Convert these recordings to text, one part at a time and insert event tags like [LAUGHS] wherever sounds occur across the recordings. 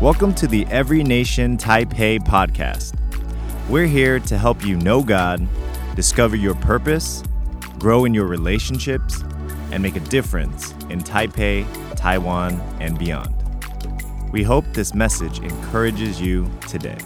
Welcome to the Every Nation Taipei podcast. We're here to help you know God, discover your purpose, grow in your relationships, and make a difference in Taipei, Taiwan, and beyond. We hope this message encourages you today.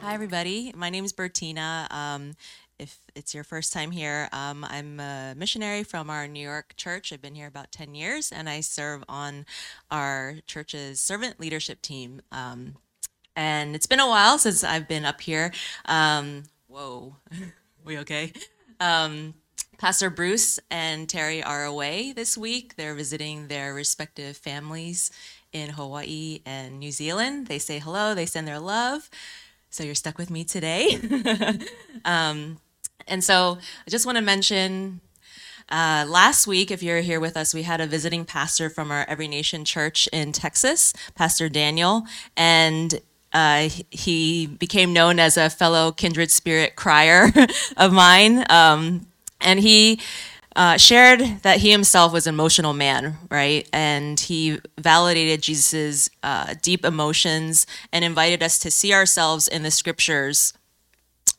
Hi, everybody. My name is Bertina. Um, if it's your first time here, um, I'm a missionary from our New York church. I've been here about 10 years and I serve on our church's servant leadership team. Um, and it's been a while since I've been up here. Um, whoa, [LAUGHS] we okay? Um, Pastor Bruce and Terry are away this week. They're visiting their respective families in Hawaii and New Zealand. They say hello, they send their love. So you're stuck with me today. [LAUGHS] um, and so I just want to mention uh, last week, if you're here with us, we had a visiting pastor from our Every Nation Church in Texas, Pastor Daniel, and uh, he became known as a fellow kindred spirit crier [LAUGHS] of mine. Um, and he uh, shared that he himself was an emotional man, right? And he validated Jesus's uh, deep emotions and invited us to see ourselves in the scriptures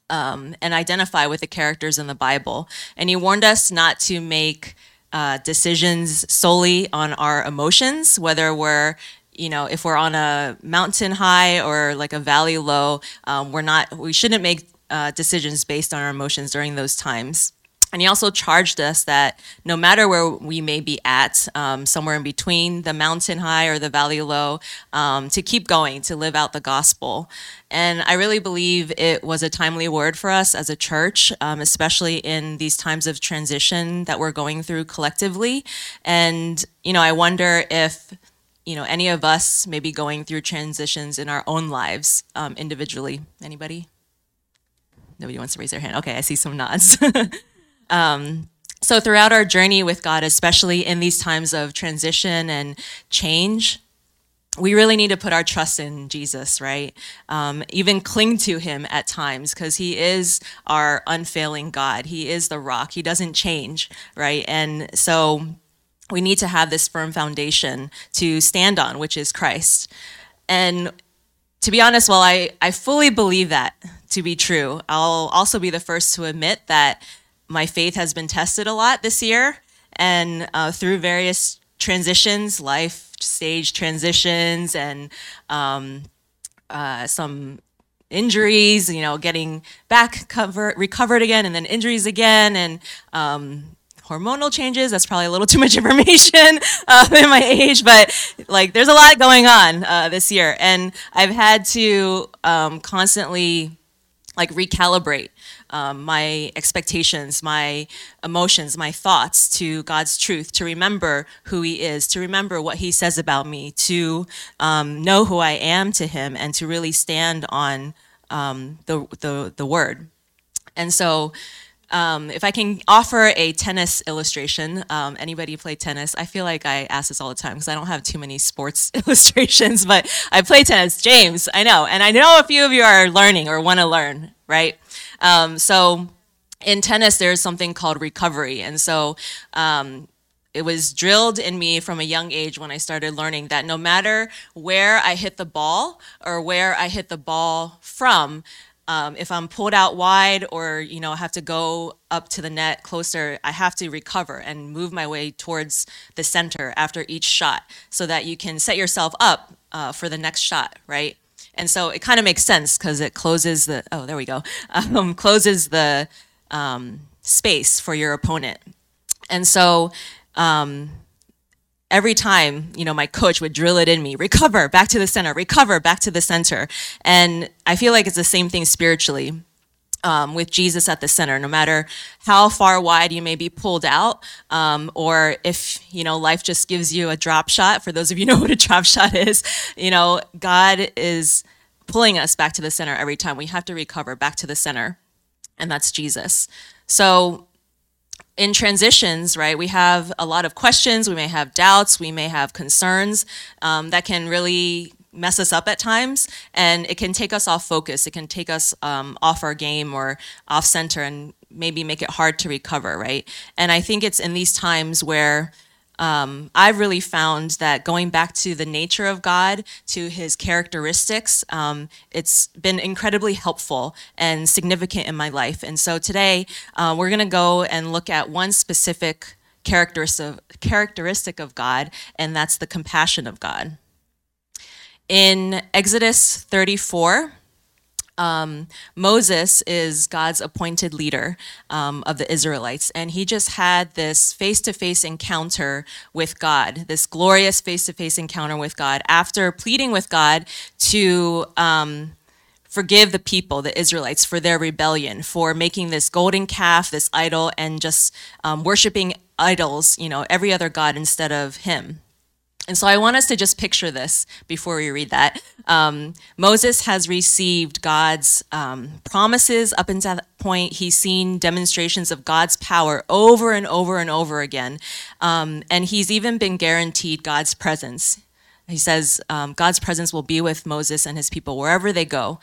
um, and identify with the characters in the Bible. And he warned us not to make uh, decisions solely on our emotions, whether we're you know, if we're on a mountain high or like a valley low, um, we're not, we shouldn't make uh, decisions based on our emotions during those times. And he also charged us that no matter where we may be at, um, somewhere in between the mountain high or the valley low, um, to keep going, to live out the gospel. And I really believe it was a timely word for us as a church, um, especially in these times of transition that we're going through collectively. And, you know, I wonder if, you know, any of us may be going through transitions in our own lives um, individually. Anybody? Nobody wants to raise their hand. Okay, I see some nods. [LAUGHS] Um, so, throughout our journey with God, especially in these times of transition and change, we really need to put our trust in Jesus, right? Um, even cling to him at times because he is our unfailing God. He is the rock, he doesn't change, right? And so we need to have this firm foundation to stand on, which is Christ. And to be honest, while I, I fully believe that to be true, I'll also be the first to admit that my faith has been tested a lot this year, and uh, through various transitions, life stage transitions, and um, uh, some injuries. You know, getting back cover recovered again, and then injuries again, and um, hormonal changes. That's probably a little [LAUGHS] too much information [LAUGHS] uh, in my age, but like there's a lot going on uh, this year, and I've had to um, constantly like recalibrate um, my expectations, my emotions, my thoughts to God's truth, to remember who He is, to remember what He says about me, to um, know who I am to Him, and to really stand on um, the, the, the Word. And so, um, if I can offer a tennis illustration, um, anybody play tennis? I feel like I ask this all the time because I don't have too many sports [LAUGHS] illustrations, but I play tennis. James, I know. And I know a few of you are learning or want to learn, right? Um, so in tennis, there's something called recovery. And so um, it was drilled in me from a young age when I started learning that no matter where I hit the ball or where I hit the ball from, um, if I'm pulled out wide or you know have to go up to the net closer, I have to recover and move my way towards the center after each shot, so that you can set yourself up uh, for the next shot, right? And so it kind of makes sense because it closes the, oh, there we go, [LAUGHS] um, closes the um, space for your opponent. And so um, every time, you know, my coach would drill it in me recover, back to the center, recover, back to the center. And I feel like it's the same thing spiritually. Um, with Jesus at the center, no matter how far wide you may be pulled out, um, or if you know life just gives you a drop shot. For those of you [LAUGHS] know what a drop shot is, you know God is pulling us back to the center every time. We have to recover back to the center, and that's Jesus. So, in transitions, right, we have a lot of questions, we may have doubts, we may have concerns um, that can really mess us up at times, and it can take us off focus. It can take us um, off our game or off center and maybe make it hard to recover, right? And I think it's in these times where um, I've really found that going back to the nature of God, to his characteristics, um, it's been incredibly helpful and significant in my life. And so today uh, we're going to go and look at one specific characteristic, characteristic of God, and that's the compassion of God. In Exodus 34, um, Moses is God's appointed leader um, of the Israelites, and he just had this face to face encounter with God, this glorious face to face encounter with God, after pleading with God to. Um, forgive the people, the Israelites, for their rebellion, for making this golden calf, this idol, and just um, worshiping idols, you know, every other God instead of him. And so I want us to just picture this before we read that. Um, Moses has received God's um, promises up until that point. He's seen demonstrations of God's power over and over and over again. Um, and he's even been guaranteed God's presence. He says um, God's presence will be with Moses and his people wherever they go.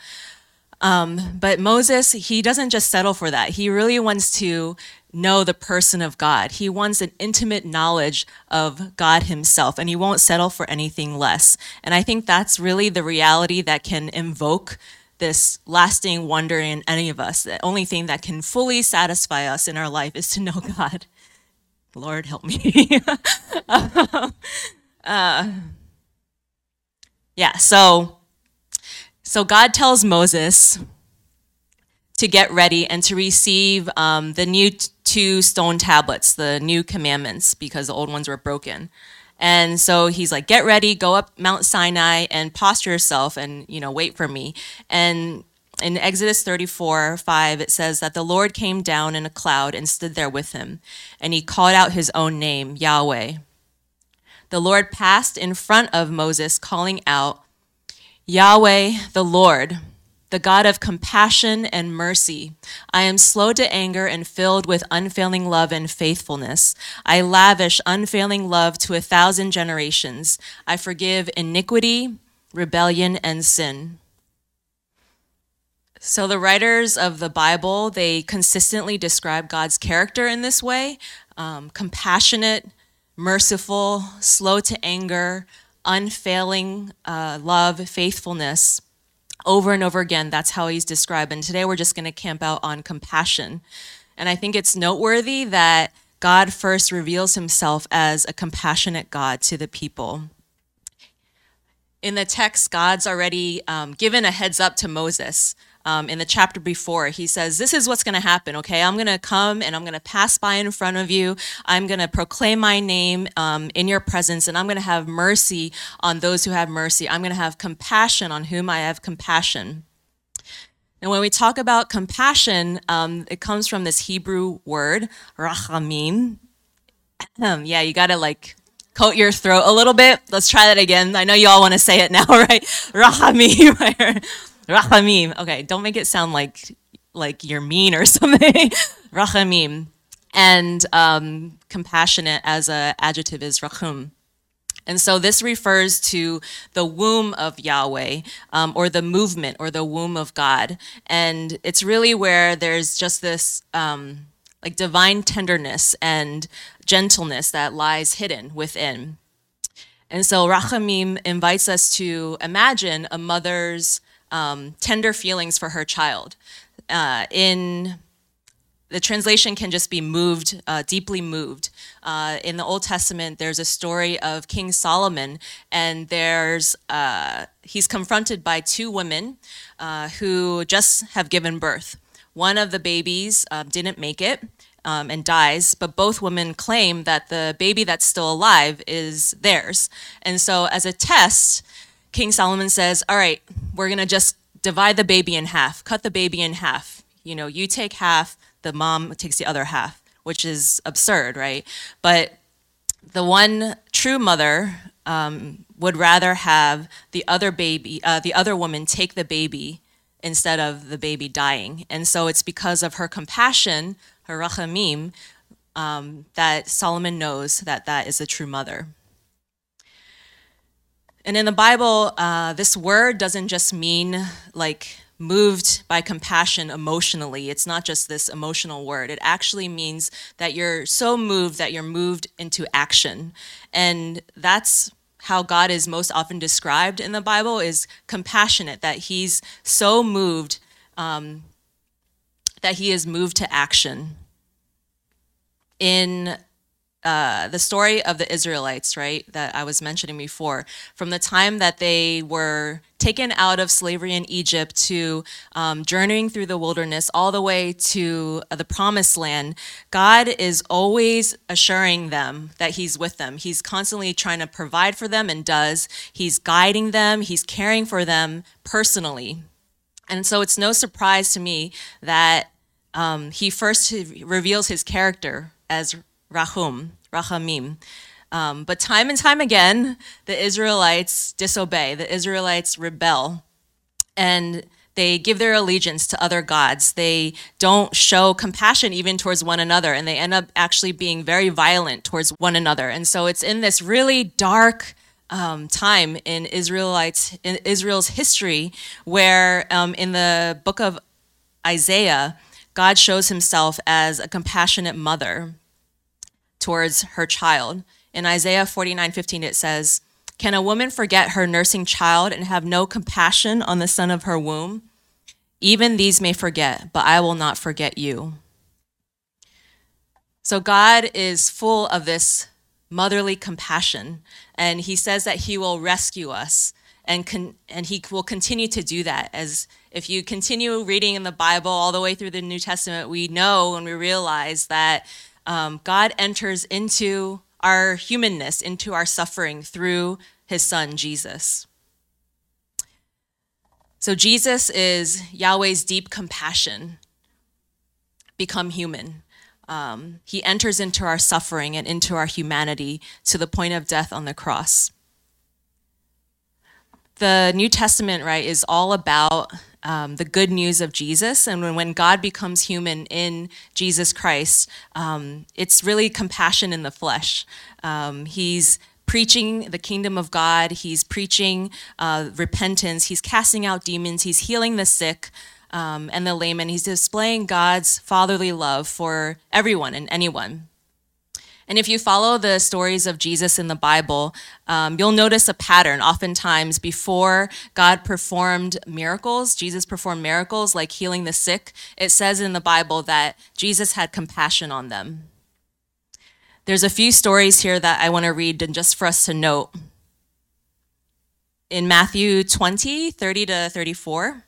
Um, but Moses, he doesn't just settle for that. He really wants to know the person of God. He wants an intimate knowledge of God himself, and he won't settle for anything less. And I think that's really the reality that can invoke this lasting wonder in any of us. The only thing that can fully satisfy us in our life is to know [LAUGHS] God. Lord, help me. [LAUGHS] uh, yeah, so so God tells Moses to get ready and to receive um, the new t- two stone tablets, the new commandments, because the old ones were broken. And so he's like, get ready, go up Mount Sinai and posture yourself and, you know, wait for me. And in Exodus 34 5, it says that the Lord came down in a cloud and stood there with him, and he called out his own name, Yahweh. The Lord passed in front of Moses, calling out, Yahweh, the Lord the God of compassion and mercy. I am slow to anger and filled with unfailing love and faithfulness. I lavish unfailing love to a thousand generations. I forgive iniquity, rebellion, and sin. So the writers of the Bible, they consistently describe God's character in this way um, compassionate, merciful, slow to anger, unfailing uh, love, faithfulness over and over again, that's how he's described. And today we're just going to camp out on compassion. And I think it's noteworthy that God first reveals himself as a compassionate God to the people. In the text, God's already um, given a heads up to Moses um, in the chapter before. He says, This is what's going to happen, okay? I'm going to come and I'm going to pass by in front of you. I'm going to proclaim my name um, in your presence, and I'm going to have mercy on those who have mercy. I'm going to have compassion on whom I have compassion. And when we talk about compassion, um, it comes from this Hebrew word, rachamim. yeah, you got to like coat your throat a little bit. Let's try that again. I know you all want to say it now, [LAUGHS] right? Rachamim. [LAUGHS] Rachamim. Okay, don't make it sound like like you're mean or [LAUGHS] something. Rachamim. And um, compassionate as a adjective is rachum. And so this refers to the womb of Yahweh, um, or the movement, or the womb of God. And it's really where there's just this um, like divine tenderness and gentleness that lies hidden within. And so Rachamim invites us to imagine a mother's um, tender feelings for her child. Uh, in the translation can just be moved, uh, deeply moved. Uh, in the Old Testament, there's a story of King Solomon, and there's uh, he's confronted by two women uh, who just have given birth. One of the babies uh, didn't make it. Um, and dies, but both women claim that the baby that's still alive is theirs. And so, as a test, King Solomon says, All right, we're going to just divide the baby in half, cut the baby in half. You know, you take half, the mom takes the other half, which is absurd, right? But the one true mother um, would rather have the other baby, uh, the other woman take the baby instead of the baby dying. And so it's because of her compassion, her rachamim, um, that Solomon knows that that is the true mother. And in the Bible, uh, this word doesn't just mean like moved by compassion emotionally. It's not just this emotional word. It actually means that you're so moved that you're moved into action. And that's how God is most often described in the Bible is compassionate, that he's so moved um, that he is moved to action. In uh, the story of the Israelites, right, that I was mentioning before, from the time that they were taken out of slavery in Egypt to um, journeying through the wilderness all the way to uh, the promised land, God is always assuring them that He's with them. He's constantly trying to provide for them and does. He's guiding them, He's caring for them personally. And so it's no surprise to me that um, He first reveals His character as Rachum, Rachamim. Um, but time and time again, the Israelites disobey, the Israelites rebel, and they give their allegiance to other gods. They don't show compassion even towards one another, and they end up actually being very violent towards one another. And so it's in this really dark um, time in Israelites in Israel's history where um, in the book of Isaiah, God shows himself as a compassionate mother towards her child. In Isaiah 49 15, it says, Can a woman forget her nursing child and have no compassion on the son of her womb? Even these may forget, but I will not forget you. So God is full of this motherly compassion, and He says that He will rescue us, and con- and He will continue to do that. As if you continue reading in the Bible all the way through the New Testament, we know and we realize that um, God enters into our humanness, into our suffering through his son, Jesus. So, Jesus is Yahweh's deep compassion become human. Um, he enters into our suffering and into our humanity to the point of death on the cross. The New Testament, right, is all about um, the good news of Jesus. And when, when God becomes human in Jesus Christ, um, it's really compassion in the flesh. Um, he's preaching the kingdom of God, he's preaching uh, repentance, he's casting out demons, he's healing the sick. Um, and the layman, he's displaying God's fatherly love for everyone and anyone. And if you follow the stories of Jesus in the Bible, um, you'll notice a pattern. Oftentimes, before God performed miracles, Jesus performed miracles like healing the sick, it says in the Bible that Jesus had compassion on them. There's a few stories here that I want to read and just for us to note. In Matthew 20, 30 to 34,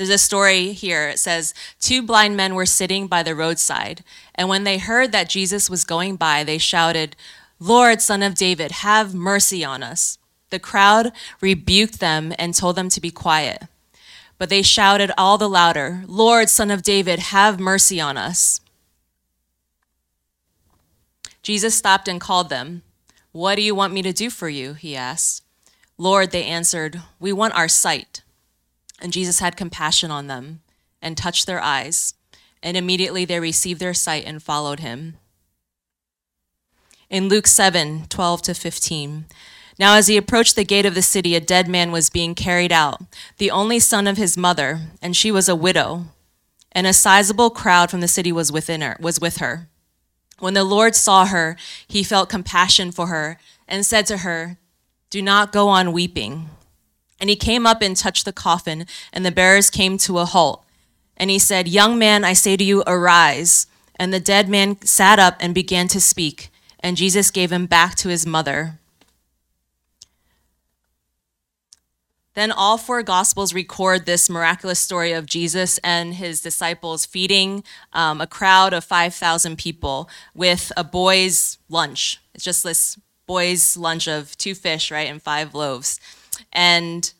there's a story here. It says, Two blind men were sitting by the roadside, and when they heard that Jesus was going by, they shouted, Lord, son of David, have mercy on us. The crowd rebuked them and told them to be quiet. But they shouted all the louder, Lord, son of David, have mercy on us. Jesus stopped and called them. What do you want me to do for you? He asked. Lord, they answered, We want our sight. And Jesus had compassion on them and touched their eyes, and immediately they received their sight and followed him. In Luke 7 12 to 15, now as he approached the gate of the city, a dead man was being carried out, the only son of his mother, and she was a widow. And a sizable crowd from the city was within her, was with her. When the Lord saw her, he felt compassion for her and said to her, Do not go on weeping. And he came up and touched the coffin, and the bearers came to a halt. And he said, Young man, I say to you, arise. And the dead man sat up and began to speak, and Jesus gave him back to his mother. Then all four gospels record this miraculous story of Jesus and his disciples feeding um, a crowd of 5,000 people with a boy's lunch. It's just this boy's lunch of two fish, right, and five loaves. And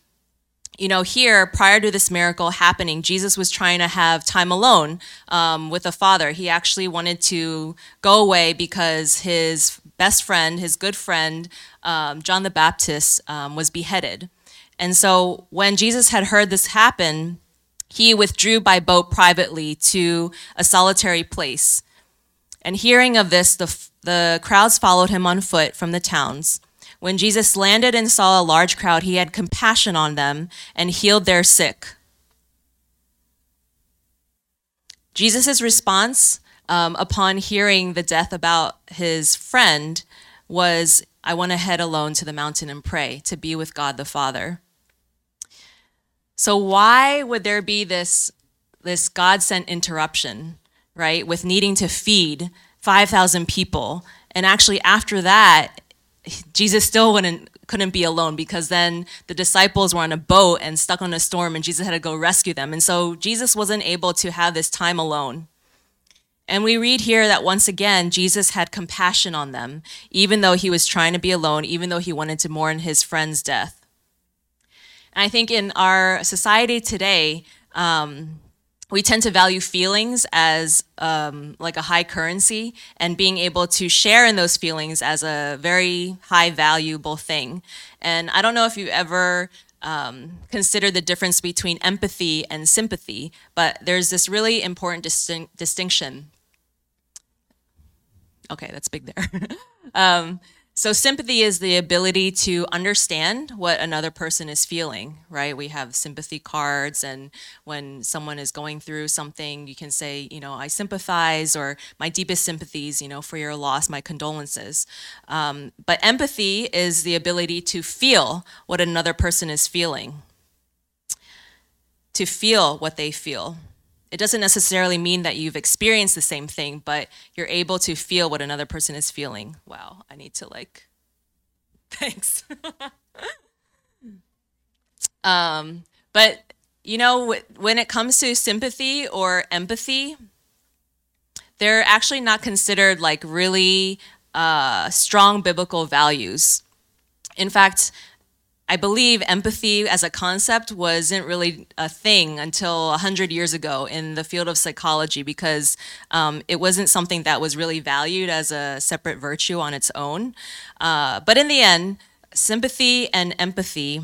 you know, here, prior to this miracle happening, Jesus was trying to have time alone um, with the Father. He actually wanted to go away because his best friend, his good friend, um, John the Baptist, um, was beheaded. And so when Jesus had heard this happen, he withdrew by boat privately to a solitary place. And hearing of this, the, the crowds followed him on foot from the towns. When Jesus landed and saw a large crowd, he had compassion on them and healed their sick. Jesus' response um, upon hearing the death about his friend was, I want to head alone to the mountain and pray to be with God the Father. So why would there be this, this God sent interruption, right, with needing to feed 5,000 people? And actually, after that, Jesus still wouldn't couldn't be alone because then the disciples were on a boat and stuck on a storm and Jesus had to go rescue them. And so Jesus wasn't able to have this time alone. And we read here that once again, Jesus had compassion on them, even though he was trying to be alone, even though he wanted to mourn his friend's death. And I think in our society today, um, we tend to value feelings as um, like a high currency and being able to share in those feelings as a very high valuable thing. And I don't know if you ever um, consider the difference between empathy and sympathy, but there's this really important distinction. Okay, that's big there. [LAUGHS] um, so, sympathy is the ability to understand what another person is feeling, right? We have sympathy cards, and when someone is going through something, you can say, you know, I sympathize, or my deepest sympathies, you know, for your loss, my condolences. Um, but empathy is the ability to feel what another person is feeling, to feel what they feel it doesn't necessarily mean that you've experienced the same thing, but you're able to feel what another person is feeling. Wow, I need to like, [LAUGHS] thanks. [LAUGHS] um, but you know, when it comes to sympathy or empathy, they're actually not considered like really uh, strong biblical values. In fact, I believe empathy as a concept wasn't really a thing until 100 years ago in the field of psychology because um, it wasn't something that was really valued as a separate virtue on its own. Uh, but in the end, sympathy and empathy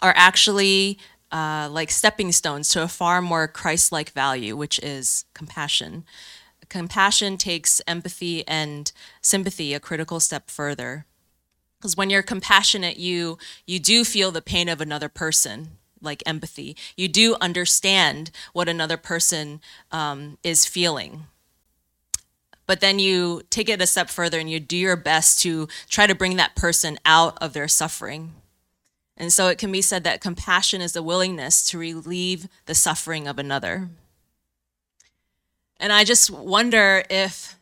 are actually uh, like stepping stones to a far more Christ like value, which is compassion. Compassion takes empathy and sympathy a critical step further because when you're compassionate you you do feel the pain of another person like empathy. You do understand what another person um, is feeling. But then you take it a step further and you do your best to try to bring that person out of their suffering. And so it can be said that compassion is the willingness to relieve the suffering of another. And i just wonder if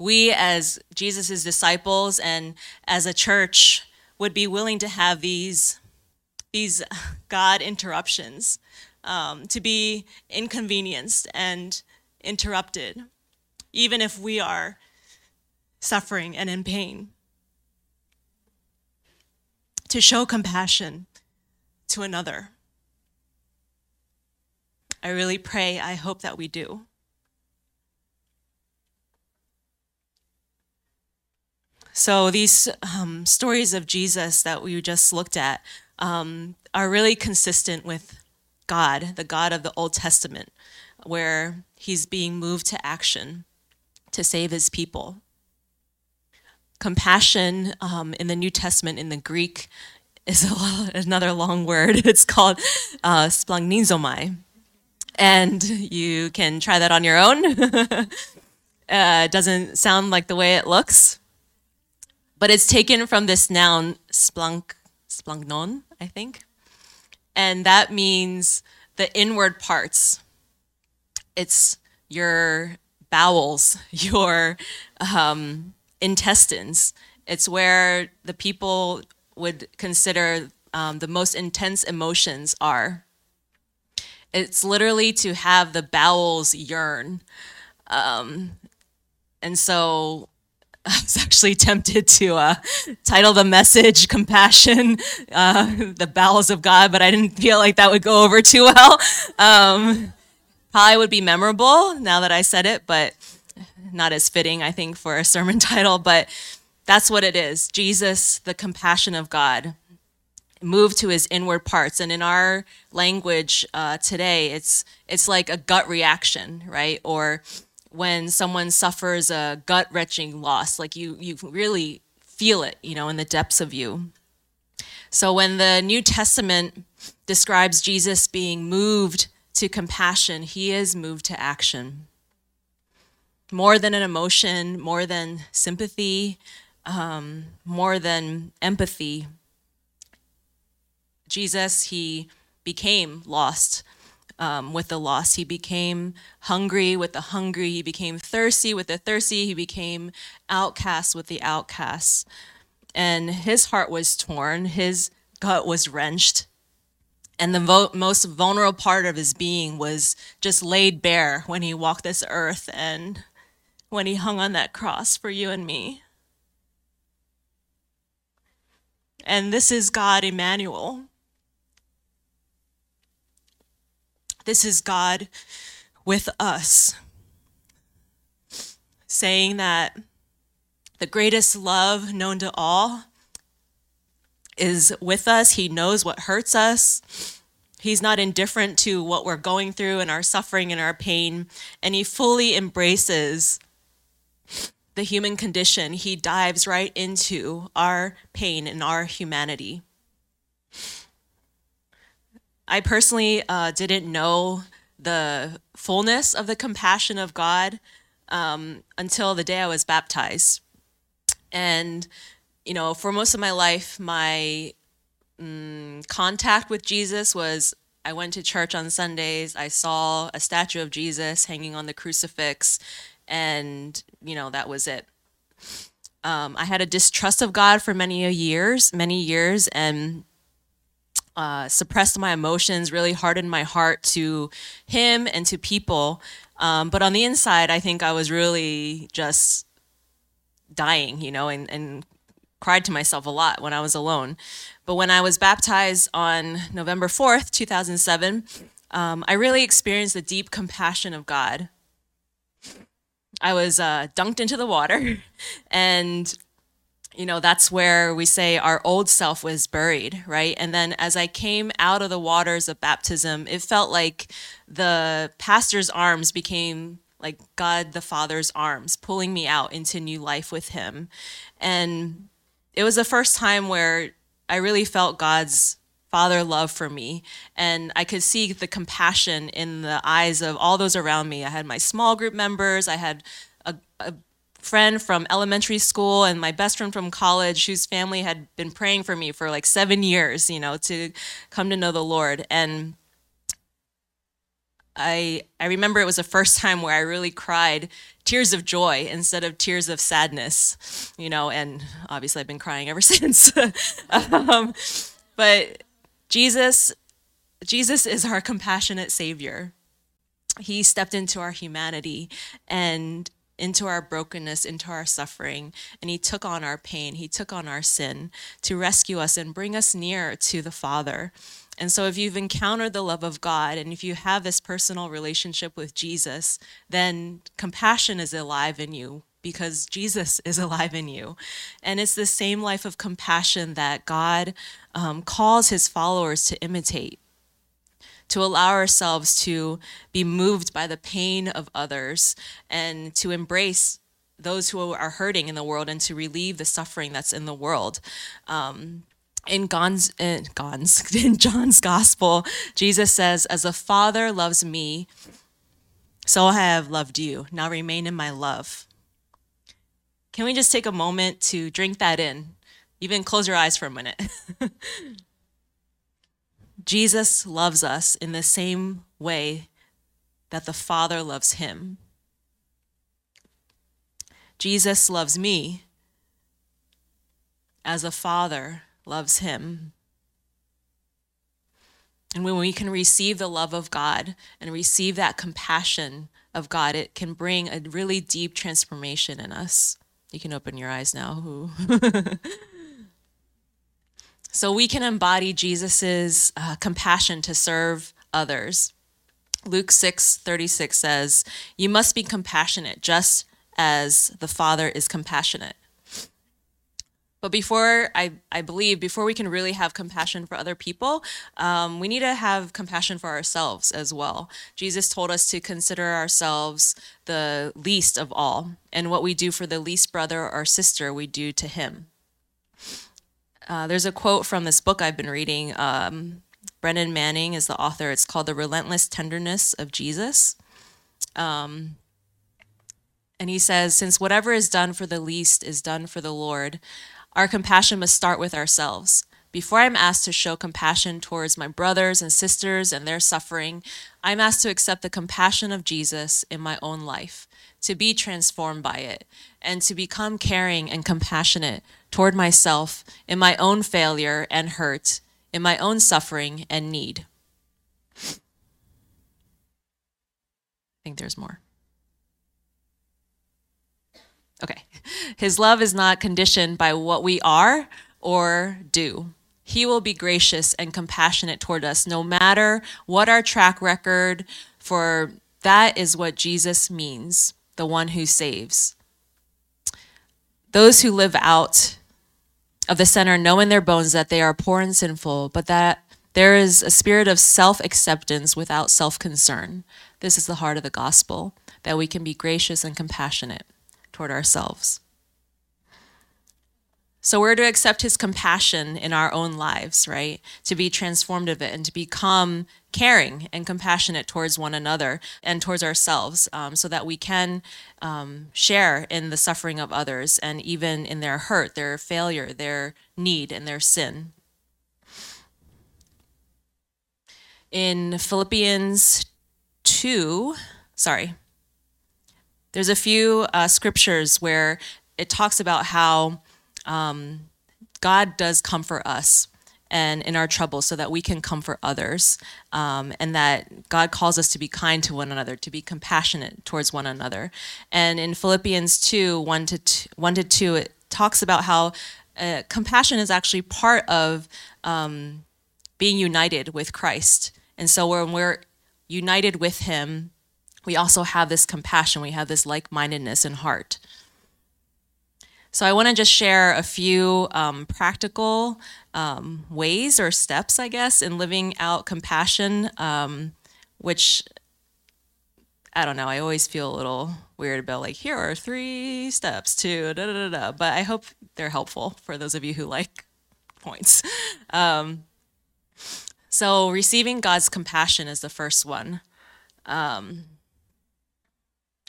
we as Jesus' disciples and as a church would be willing to have these, these [LAUGHS] God interruptions, um, to be inconvenienced and interrupted, even if we are suffering and in pain. To show compassion to another. I really pray, I hope that we do. So these um, stories of Jesus that we just looked at um, are really consistent with God, the God of the Old Testament, where he's being moved to action to save his people. Compassion um, in the New Testament in the Greek is [LAUGHS] another long word. [LAUGHS] It's called uh, splanchnizomai. And you can try that on your own. [LAUGHS] uh, doesn't sound like the way it looks, but it's taken from this noun splank, splanchnon, I think, and that means the inward parts. It's your bowels, [LAUGHS] your um, intestines. It's where the people would consider um, the most intense emotions are. It's literally to have the bowels yearn. Um, and so [LAUGHS] I was actually tempted to uh, title the message "Compassion, uh, the Bowels of God," but I didn't feel like that would go over too well. Um, probably would be memorable now that I said it, but not as fitting, I think, for a sermon [LAUGHS] title. But that's what it is: Jesus, the compassion of God, moved to his inward parts, and in our language uh, today, it's it's like a gut reaction, right? Or when someone suffers a gut wrenching loss, like you, you really feel it, you know, in the depths of you. So when the New Testament describes Jesus being moved to compassion, he is moved to action. More than an emotion, more than sympathy, um, more than empathy. Jesus, he became lost um, with the lost. He became hungry with the hungry. He became thirsty with the thirsty. He became outcast with the outcasts. And his heart was torn, his gut was wrenched. And the vo- most vulnerable part of his being was just laid bare when he walked this earth and when he hung on that cross for you and me. And this is God Emmanuel. This is God with us, saying that the greatest love known to all is with us. He knows what hurts us. He's not indifferent to what we're going through and our suffering and our pain, and he fully embraces the human condition. He dives right into our pain and our humanity. I personally uh, didn't know the fullness of the compassion of God um, until the day I was baptized. And, you know, for most of my life, my mm, contact with Jesus was I went to church on Sundays, I saw a statue of Jesus hanging on the crucifix, and, you know, that was it. Um, I had a distrust of God for many years, many years, and uh, suppressed my emotions, really hardened my heart to him and to people. Um, but on the inside, I think I was really just dying, you know, and, and cried to myself a lot when I was alone. But when I was baptized on November 4th, 2007, um, I really experienced the deep compassion of God. I was uh, dunked into the water [LAUGHS] and you know, that's where we say our old self was buried, right? And then as I came out of the waters of baptism, it felt like the pastor's arms became like God the Father's arms, pulling me out into new life with Him. And it was the first time where I really felt God's father love for me and i could see the compassion in the eyes of all those around me i had my small group members i had a, a friend from elementary school and my best friend from college whose family had been praying for me for like seven years, you know, to come to know the Lord. And I I remember it was the first [LAUGHS] time where I really cried tears of joy instead of tears of sadness, you know, and obviously I've been crying ever [LAUGHS] since. um, but Jesus Jesus is our compassionate savior. He stepped into our humanity and into our brokenness, into our suffering, and He took on our pain. He took on our sin to rescue us and bring us near to the Father. And so, if you've encountered the love of God and if you have this personal relationship with Jesus, then compassion is alive in you because Jesus is [LAUGHS] alive in you. And it's the same life of compassion that God um, calls his followers to imitate to allow ourselves to be moved by the pain of others and to embrace those who are hurting in the world and to relieve the suffering that's in the world. Um, in John's, in, John's, [LAUGHS] in John's gospel, Jesus says, As the Father loves me, so I have loved you. Now remain in my love. Can we just take a moment to drink that in? Even close your eyes for a minute. [LAUGHS] Jesus loves us in the same way that the Father loves him. Jesus loves me as a father loves him. And when we can receive the love of God and receive that compassion of God, it can bring a really deep transformation in us. You can open your eyes now. [LAUGHS] So we can embody Jesus's uh, compassion to serve others. Luke 6 36 says, You must be compassionate just as the Father is compassionate. But before I, I believe, before we can really have compassion for other people, um, we need to have compassion for ourselves as well. Jesus told us to consider ourselves the least of all, and what we do for the least brother or sister, we do to him. Uh, there's a quote from this book I've been reading. Um, Brennan Manning is the author. It's called The Relentless Tenderness of Jesus. Um, and he says, Since whatever is done for the least is done for the Lord, our compassion must start with ourselves. Before I'm asked to show compassion towards my brothers and sisters and their suffering, I'm asked to accept the compassion of Jesus in my own life, to be transformed by it, and to become caring and compassionate toward myself in my own failure and hurt, in my own suffering and need. I think there's more. Okay. His love is not conditioned by what we are or do. He will be gracious and compassionate toward us no matter what our track record, for that is what Jesus means the one who saves. Those who live out of the center know in their bones that they are poor and sinful, but that there is a spirit of self acceptance without self concern. This is the heart of the gospel, that we can be gracious and compassionate toward ourselves. So we're to accept his compassion in our own lives, right? To be transformed of it and to become caring and compassionate towards one another and towards ourselves um, so that we can um, share in the suffering of others and even in their hurt, their failure, their need, and their sin. In Philippians 2, sorry, there's a few uh, scriptures where it talks about how um, God does comfort us and in our trouble so that we can comfort others um, and that god calls us to be kind to one another to be compassionate towards one another. And in philippians 2 1 to 2, 1 to 2 it talks about how uh, compassion is actually part of um, being united with christ. And so when we're united with him we also have this compassion we have this like-mindedness in heart so I want to just share a few um, practical um, ways or steps, I guess, in living out compassion, um, which I don't know. I always feel a little weird about like here are three steps to da da da da. But I hope they're helpful for those of you who like points. Um, so receiving God's compassion is the first one. Um,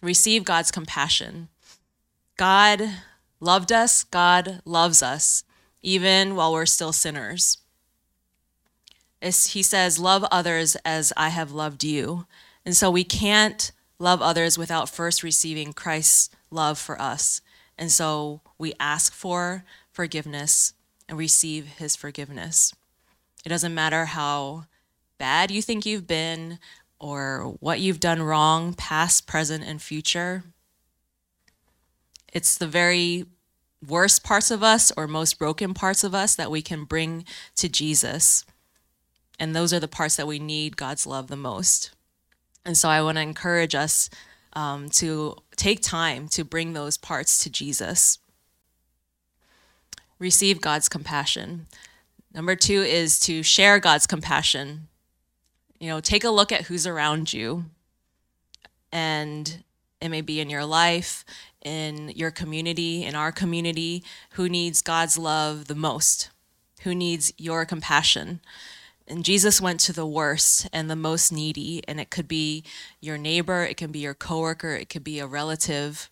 receive God's compassion. God loved us, God loves us, even while we're still sinners. He says, Love others as I have loved you. And so we can't love others without first receiving Christ's love for us. And so we ask for forgiveness and receive his forgiveness. It doesn't matter how bad you think you've been or what you've done wrong, past, present, and future. It's the very worst parts of us or most broken parts of us that we can bring to Jesus. And those are the parts that we need God's love the most. And so I want to encourage us um, to take time to bring those parts to Jesus. Receive God's compassion. Number two is to share God's compassion. You know, take a look at who's around you. And it may be in your life, in your community, in our community, who needs God's love the most, who needs your compassion. And Jesus went to the worst and the most needy, and it could be your neighbor, it can be your coworker, it could be a relative,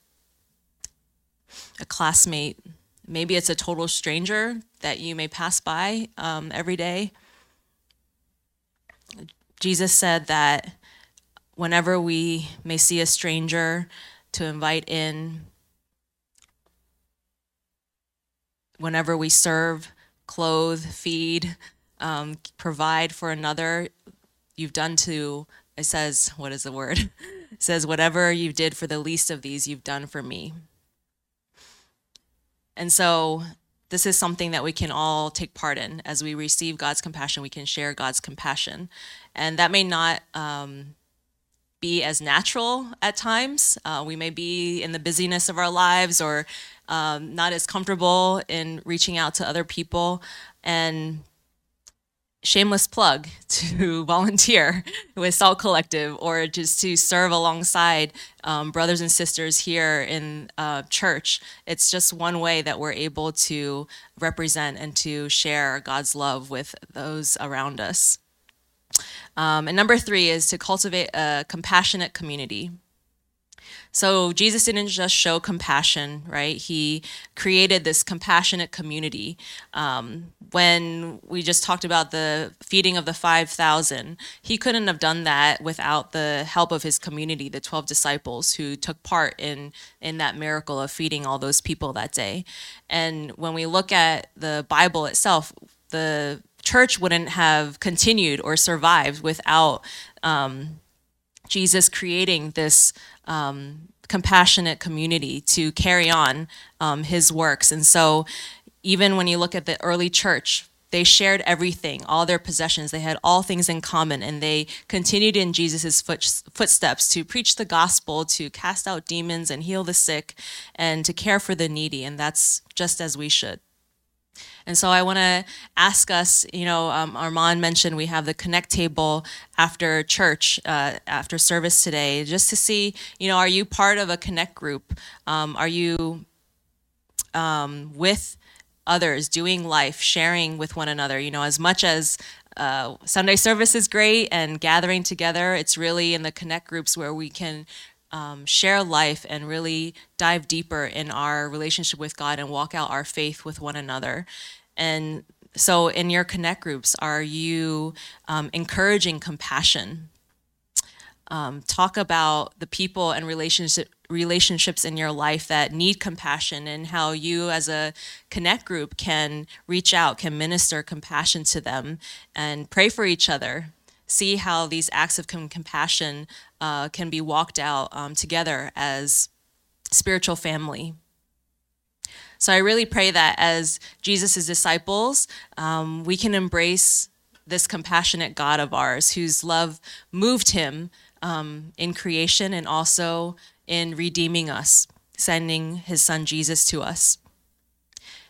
a classmate. Maybe it's a total stranger that you may pass by um, every day. Jesus said that whenever we may see a stranger, to invite in. Whenever we serve, clothe, feed, um, provide for another, you've done to, it says, what is the word? [LAUGHS] It says, whatever you did for the least of these, you've done for me. And so this is something that we can all take part in as we receive God's compassion. We can share God's compassion, and that may not um, be as natural at times. Uh, we may be in the busyness of our lives or um, not as comfortable in reaching out to other people. And shameless plug [LAUGHS] to volunteer [LAUGHS] with Salt Collective or just to serve alongside um, brothers and sisters here in uh, church. It's just one way that we're able to represent and to share God's love with those around us. Um, and number three is to cultivate a compassionate community. So Jesus didn't just show compassion, right? He created this compassionate community. Um, when we just talked about the feeding of the 5,000, he couldn't have done that without the help of his community, the 12 disciples who took part in, in that miracle of feeding all those people that day. And when we look at the Bible itself, the church wouldn't have continued or survived without um, Jesus creating this um, compassionate community to carry on um, his works. And so, even when you look at the early church, they shared everything, all their possessions. They had all things in common, and they continued in Jesus' foot, footsteps to preach the gospel, to cast out demons and heal the sick, and to care for the needy. And that's just as we should. And so I want to ask us, you know, um, Armand mentioned we have the connect table after church, uh, after service today, just to see, you know, are you part of a connect group? Um, are you um, with others, doing life, sharing with one another? You know, as much as uh, Sunday service is great and gathering together, it's really in the connect groups where we can um, share life and really dive deeper in our relationship with God and walk out our faith with one another. And so, in your connect groups, are you um, encouraging compassion? Um, talk about the people and relationship relationships in your life that need compassion and how you as a connect group can reach out can minister compassion to them and pray for each other see how these acts of compassion uh, can be walked out um, together as spiritual family so I really pray that as Jesus' disciples, um, we can embrace this compassionate God of ours whose love moved him um, in creation and also in redeeming us, sending his son Jesus to us.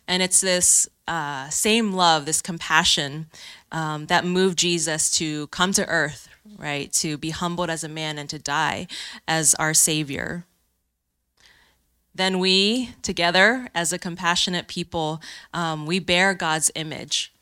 And it's this uh, same love, this compassion um, that moved Jesus to come to earth, right? To be humbled as a man and to die as our Savior. Then we, together as a compassionate people, um, we bear God's image.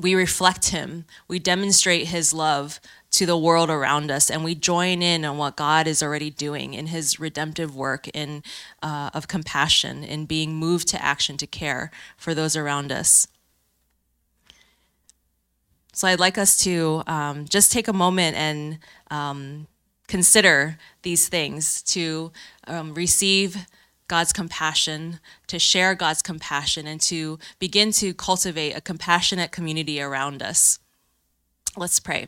We reflect Him. We demonstrate His love to the world around us, and we join in on what God is already doing in His redemptive work in uh, of compassion, in being moved to action to care for those around us. So I'd like us to um, just take a moment and um, consider these things, to um, receive God's compassion, to share God's compassion, and to begin to cultivate a compassionate community around us. Let's pray.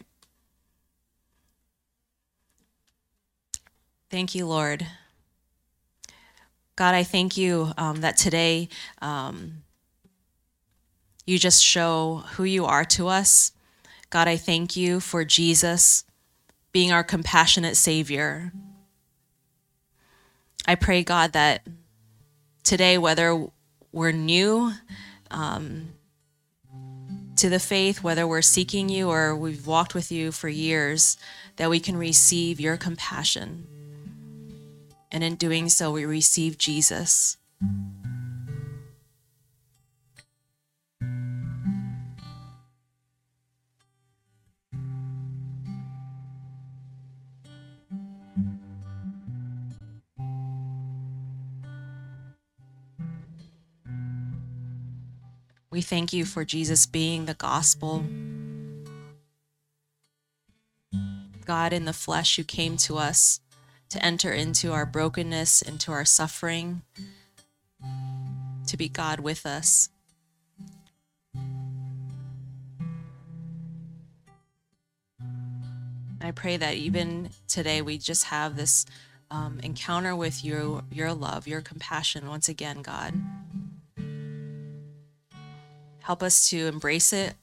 Thank you, Lord. God, I thank you um, that today um, you just show who you are to us. God, I thank you for Jesus being our compassionate Savior. I pray, God, that today, whether we're new um, to the faith, whether we're seeking you or we've walked with you for years, that we can receive your compassion. And in doing so, we receive Jesus. We thank you for Jesus being the gospel. God in the flesh who came to us to enter into our brokenness, into our suffering, to be God with us. I pray that even today we just have this um, encounter with you, your love, your compassion once again, God. Help us to embrace it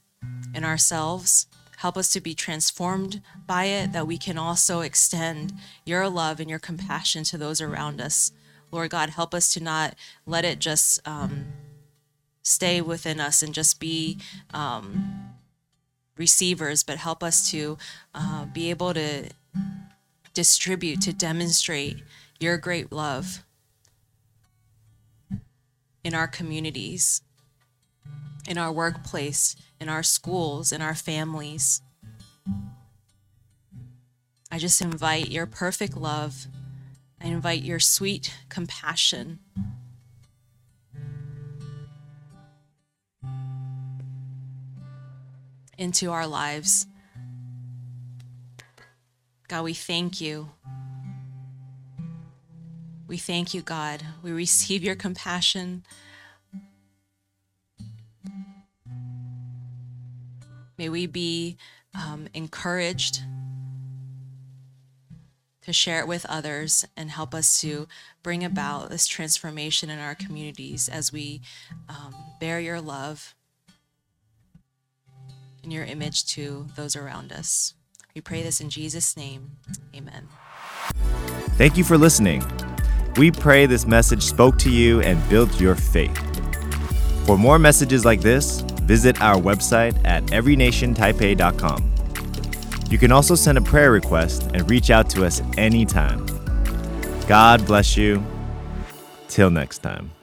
in ourselves. Help us to be transformed by it, that we can also extend your love and your compassion to those around us. Lord God, help us to not let it just um, stay within us and just be um, receivers, but help us to uh, be able to distribute, to demonstrate your great love in our communities in our workplace, in our schools, in our families. I just invite your perfect love. I invite your sweet compassion. Into our lives. God, we thank you. We thank you, God. We receive your compassion. May we be um, encouraged to share it with others and help us to bring about this transformation in our communities as we um, bear your love and your image to those around us. We pray this in Jesus' name. Amen. Thank you for listening. We pray this message spoke to you and built your faith. For more messages like this, visit our website at everynationtaipei.com. You can also send a prayer request and reach out to us anytime. God bless you. Till next time.